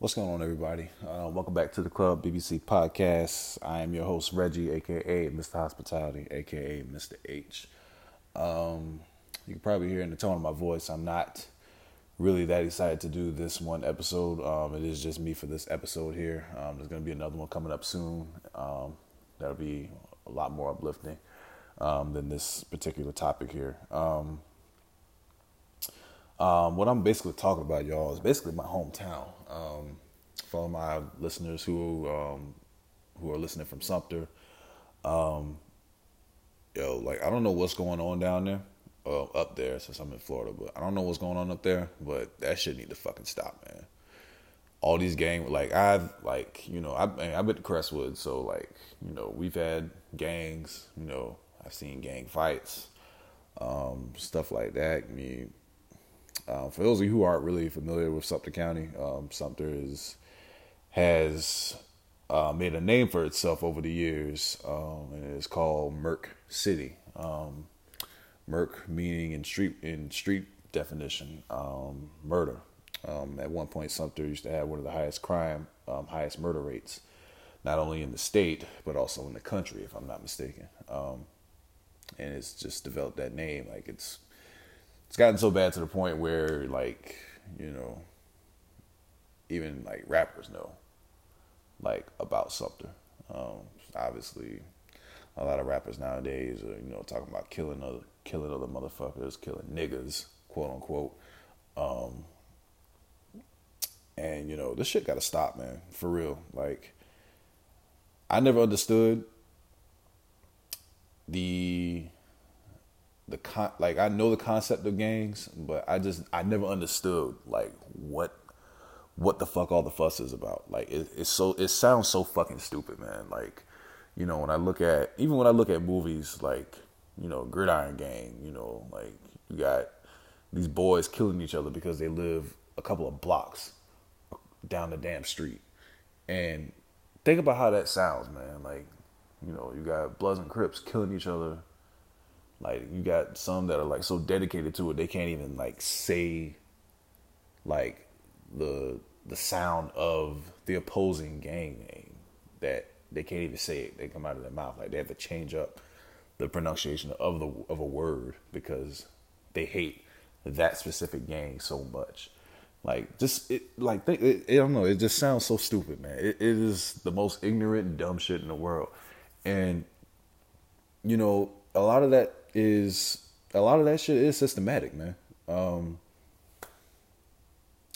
What's going on, everybody? Uh, welcome back to the Club BBC Podcast. I am your host, Reggie, aka Mr. Hospitality, aka Mr. H. Um, you can probably hear in the tone of my voice, I'm not really that excited to do this one episode. Um, it is just me for this episode here. Um, there's going to be another one coming up soon. Um, that'll be a lot more uplifting um, than this particular topic here. Um, um, what I'm basically talking about, y'all, is basically my hometown. Um, for my listeners who um, who are listening from Sumter, um, yo, like I don't know what's going on down there, uh, up there since I'm in Florida, but I don't know what's going on up there. But that shit need to fucking stop, man. All these gang, like I've like you know I've I've been to Crestwood, so like you know we've had gangs, you know I've seen gang fights, um, stuff like that. I mean uh, for those of you who aren't really familiar with Sumter County, um, Sumter is has uh, made a name for itself over the years, um, and it's called Merc City. Um, meaning in street in street definition, um, murder. Um, at one point, Sumter used to have one of the highest crime, um, highest murder rates, not only in the state but also in the country, if I'm not mistaken. and it's just developed that name, like it's it's gotten so bad to the point where like you know even like rappers know like about Sumter. Um, obviously, a lot of rappers nowadays are you know talking about killing other killing other motherfuckers, killing niggas, quote unquote. Um, and you know this shit got to stop, man, for real. Like, I never understood the the con like I know the concept of gangs, but I just I never understood like what what the fuck all the fuss is about. Like it, it's so it sounds so fucking stupid, man. Like you know when I look at even when I look at movies like you know Gridiron Gang, you know like you got these boys killing each other because they live a couple of blocks down the damn street, and think about how that sounds, man. Like you know you got Bloods and Crips killing each other like you got some that are like so dedicated to it they can't even like say like the the sound of the opposing gang name that they can't even say it. They come out of their mouth like they have to change up the pronunciation of the of a word because they hate that specific gang so much. Like just it like it, it, I don't know. It just sounds so stupid, man. It, it is the most ignorant, dumb shit in the world, and you know a lot of that is a lot of that shit is systematic, man. Um,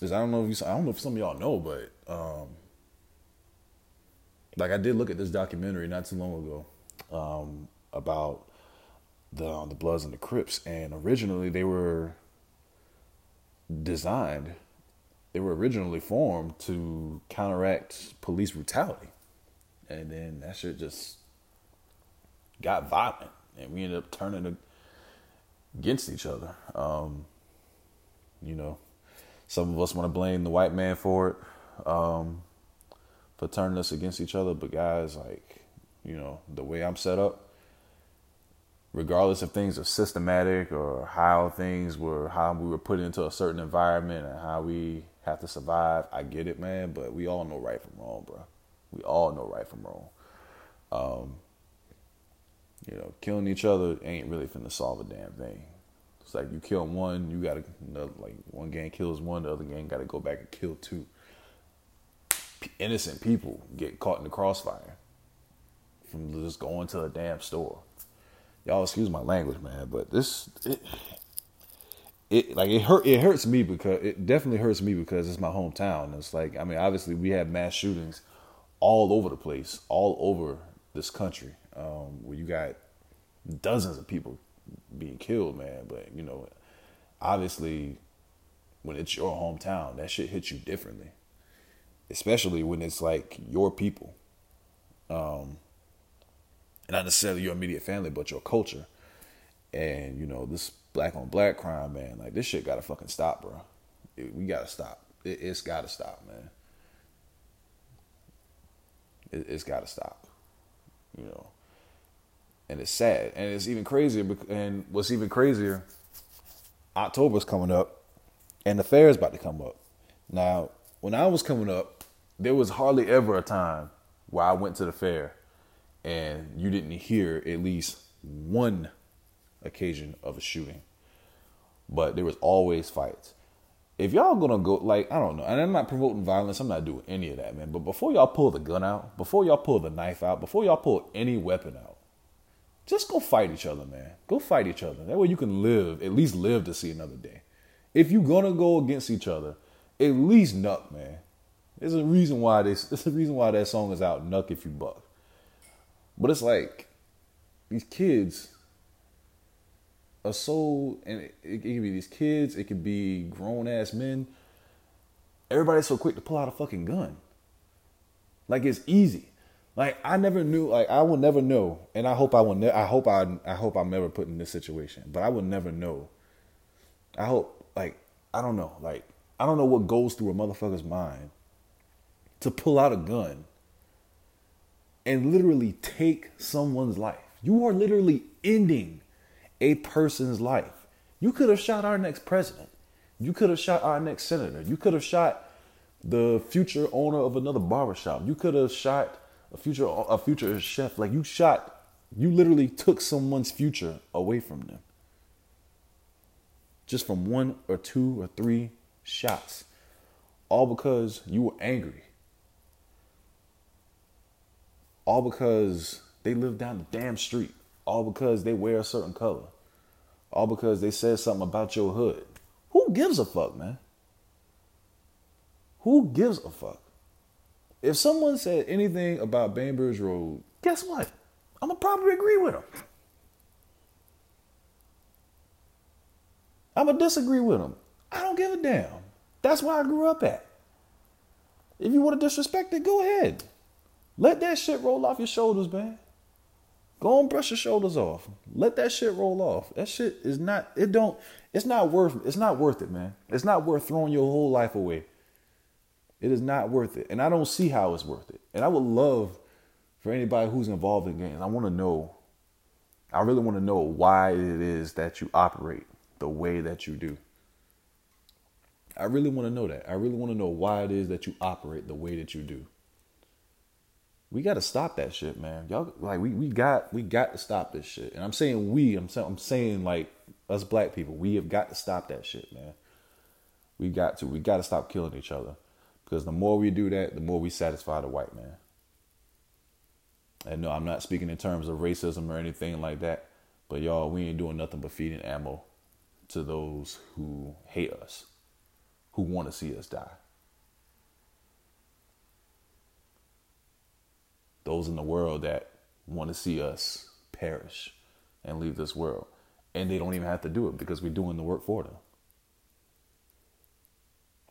cause I don't know if you, I don't know if some of y'all know, but um, like I did look at this documentary not too long ago um, about the um, the Bloods and the Crips, and originally they were designed, they were originally formed to counteract police brutality, and then that shit just got violent and we ended up turning against each other. Um, you know, some of us want to blame the white man for it, um, for turning us against each other. But guys, like, you know, the way I'm set up, regardless if things are systematic or how things were, how we were put into a certain environment and how we have to survive, I get it, man. But we all know right from wrong, bro. We all know right from wrong. Um, you know, killing each other ain't really finna solve a damn thing. It's like you kill one, you gotta like one gang kills one, the other gang gotta go back and kill two. Innocent people get caught in the crossfire from just going to a damn store. Y'all excuse my language, man, but this it, it like it hurt it hurts me because it definitely hurts me because it's my hometown. It's like I mean, obviously we have mass shootings all over the place, all over this country um, where you got dozens of people being killed, man. But you know, obviously, when it's your hometown, that shit hits you differently, especially when it's like your people, um, not necessarily your immediate family, but your culture. And you know, this black on black crime, man, like this shit gotta fucking stop, bro. It, we gotta stop. It, has gotta stop, man. It, it's gotta stop. You know and it's sad, and it's even crazier. And what's even crazier, October's coming up, and the fair is about to come up. Now, when I was coming up, there was hardly ever a time where I went to the fair and you didn't hear at least one occasion of a shooting. But there was always fights. If y'all gonna go like I don't know, and I'm not promoting violence, I'm not doing any of that, man. But before y'all pull the gun out, before y'all pull the knife out, before y'all pull any weapon out, just go fight each other, man. Go fight each other. That way you can live, at least live to see another day. If you're gonna go against each other, at least nuck, man. There's a reason why this. There's a reason why that song is out. Knuck if you buck. But it's like these kids are so, and it, it, can be these kids. It could be grown ass men. Everybody's so quick to pull out a fucking gun. Like it's easy. Like I never knew. Like I will never know, and I hope I will. Ne- I hope I. I hope I'm never put in this situation. But I will never know. I hope. Like I don't know. Like I don't know what goes through a motherfucker's mind to pull out a gun and literally take someone's life. You are literally ending a person's life. You could have shot our next president. You could have shot our next senator. You could have shot the future owner of another barbershop. You could have shot a future a future chef. Like you shot, you literally took someone's future away from them. Just from one or two or three shots. All because you were angry all because they live down the damn street, all because they wear a certain color, all because they said something about your hood. Who gives a fuck, man? Who gives a fuck? If someone said anything about Bainbridge Road, guess what? I'm gonna probably agree with them. I'm gonna disagree with them. I don't give a damn. That's where I grew up at. If you want to disrespect it, go ahead. Let that shit roll off your shoulders, man. Go and brush your shoulders off. Let that shit roll off. That shit is not it don't it's not worth it's not worth it, man. It's not worth throwing your whole life away. It is not worth it. And I don't see how it's worth it. And I would love for anybody who's involved in games, I want to know I really want to know why it is that you operate the way that you do. I really want to know that. I really want to know why it is that you operate the way that you do we got to stop that shit, man. Y'all like we we got we got to stop this shit. And I'm saying we, I'm saying I'm saying like us black people, we have got to stop that shit, man. We got to. We got to stop killing each other. Because the more we do that, the more we satisfy the white man. And no, I'm not speaking in terms of racism or anything like that. But y'all, we ain't doing nothing but feeding ammo to those who hate us, who want to see us die. those in the world that want to see us perish and leave this world. And they don't even have to do it because we're doing the work for them.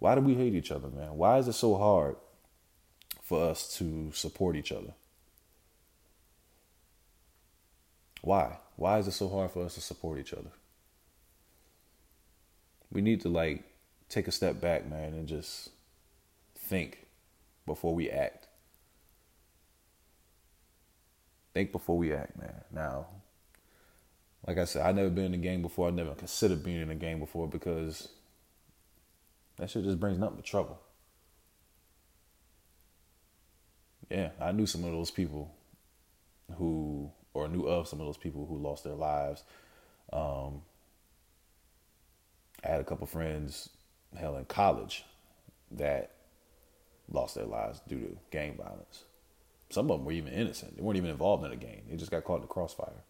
Why do we hate each other, man? Why is it so hard for us to support each other? Why? Why is it so hard for us to support each other? We need to like take a step back, man, and just think before we act. think before we act, man. Now, like I said, I've never been in a game before. I never considered being in a game before because that shit just brings nothing but trouble. Yeah, I knew some of those people who, or knew of some of those people who lost their lives. Um, I had a couple friends, hell, in college that lost their lives due to gang violence. Some of them were even innocent. They weren't even involved in the game. They just got caught in the crossfire.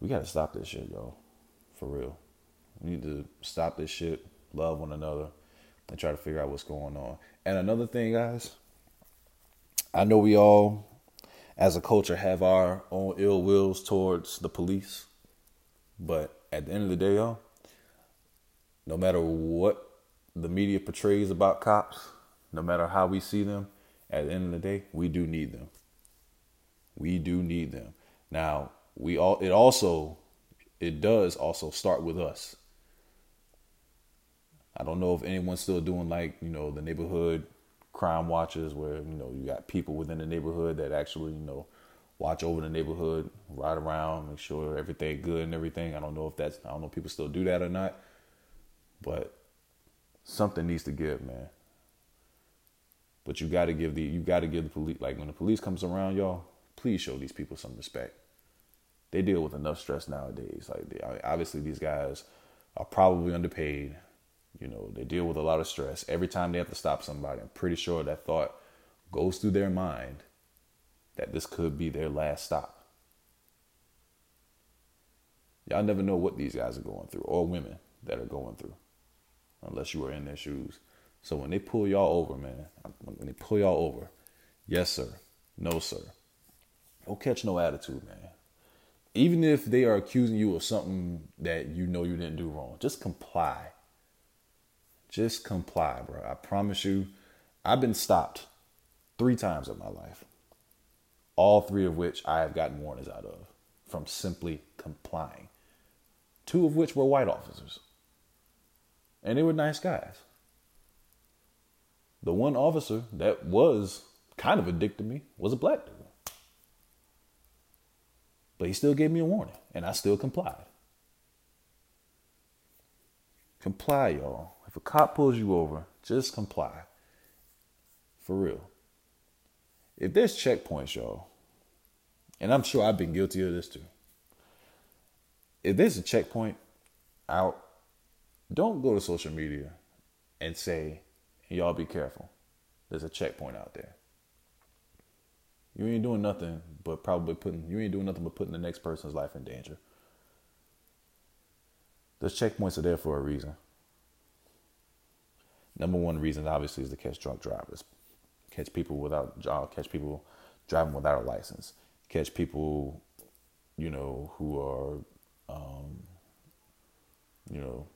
We got to stop this shit, y'all. For real. We need to stop this shit, love one another, and try to figure out what's going on. And another thing, guys, I know we all, as a culture, have our own ill wills towards the police. But at the end of the day, y'all, no matter what the media portrays about cops, no matter how we see them, at the end of the day, we do need them. We do need them. Now, we all it also it does also start with us. I don't know if anyone's still doing like, you know, the neighborhood crime watches where, you know, you got people within the neighborhood that actually, you know, watch over the neighborhood, ride around, make sure everything good and everything. I don't know if that's I don't know if people still do that or not. But something needs to give, man. But you got to give the you got to give the police like when the police comes around, y'all. Please show these people some respect. They deal with enough stress nowadays. Like they, obviously these guys are probably underpaid. You know they deal with a lot of stress every time they have to stop somebody. I'm pretty sure that thought goes through their mind that this could be their last stop. Y'all never know what these guys are going through or women that are going through unless you are in their shoes. So when they pull y'all over, man, when they pull y'all over, yes, sir, no, sir, don't catch no attitude, man. Even if they are accusing you of something that you know you didn't do wrong, just comply. Just comply, bro. I promise you, I've been stopped three times in my life. All three of which I have gotten warnings out of from simply complying. Two of which were white officers. And they were nice guys. The one officer that was kind of a dick to me was a black dude. But he still gave me a warning, and I still complied. Comply, y'all. A cop pulls you over, just comply. For real. If there's checkpoints, y'all, and I'm sure I've been guilty of this too. If there's a checkpoint out, don't go to social media and say, y'all be careful. There's a checkpoint out there. You ain't doing nothing but probably putting you ain't doing nothing but putting the next person's life in danger. Those checkpoints are there for a reason. Number one reason obviously is to catch drunk drivers. Catch people without uh, catch people driving without a license. Catch people, you know, who are um, you know,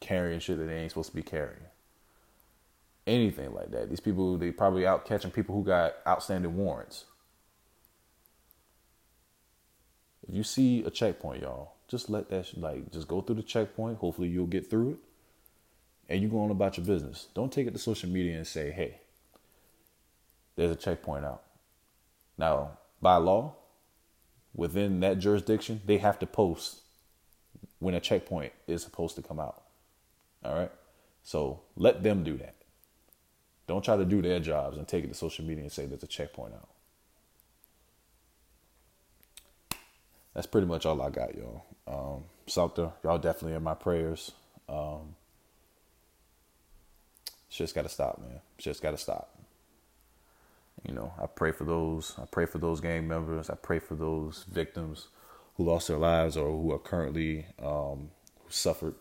carrying shit that they ain't supposed to be carrying anything like that. These people, they probably out catching people who got outstanding warrants. If you see a checkpoint, y'all, just let that like just go through the checkpoint. Hopefully, you'll get through it, and you go on about your business. Don't take it to social media and say, "Hey, there's a checkpoint out." Now, by law, within that jurisdiction, they have to post when a checkpoint is supposed to come out. All right, so let them do that. Don't try to do their jobs and take it to social media and say there's a checkpoint out. That's pretty much all I got, y'all. Um, Sumter, y'all definitely in my prayers. Um, shit's got to stop, man. Shit's got to stop. You know, I pray for those. I pray for those gang members. I pray for those victims who lost their lives or who are currently um, who suffered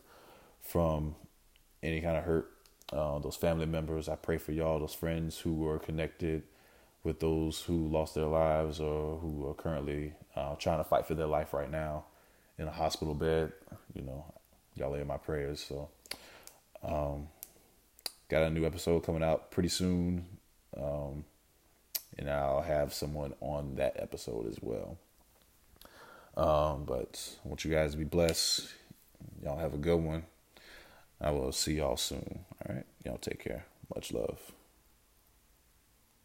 from any kind of hurt uh, those family members. I pray for y'all, those friends who are connected with those who lost their lives or who are currently uh, trying to fight for their life right now in a hospital bed. You know, y'all are in my prayers. So, um, got a new episode coming out pretty soon. Um, and I'll have someone on that episode as well. Um, but I want you guys to be blessed. Y'all have a good one. I will see y'all soon. All right. Y'all take care. Much love.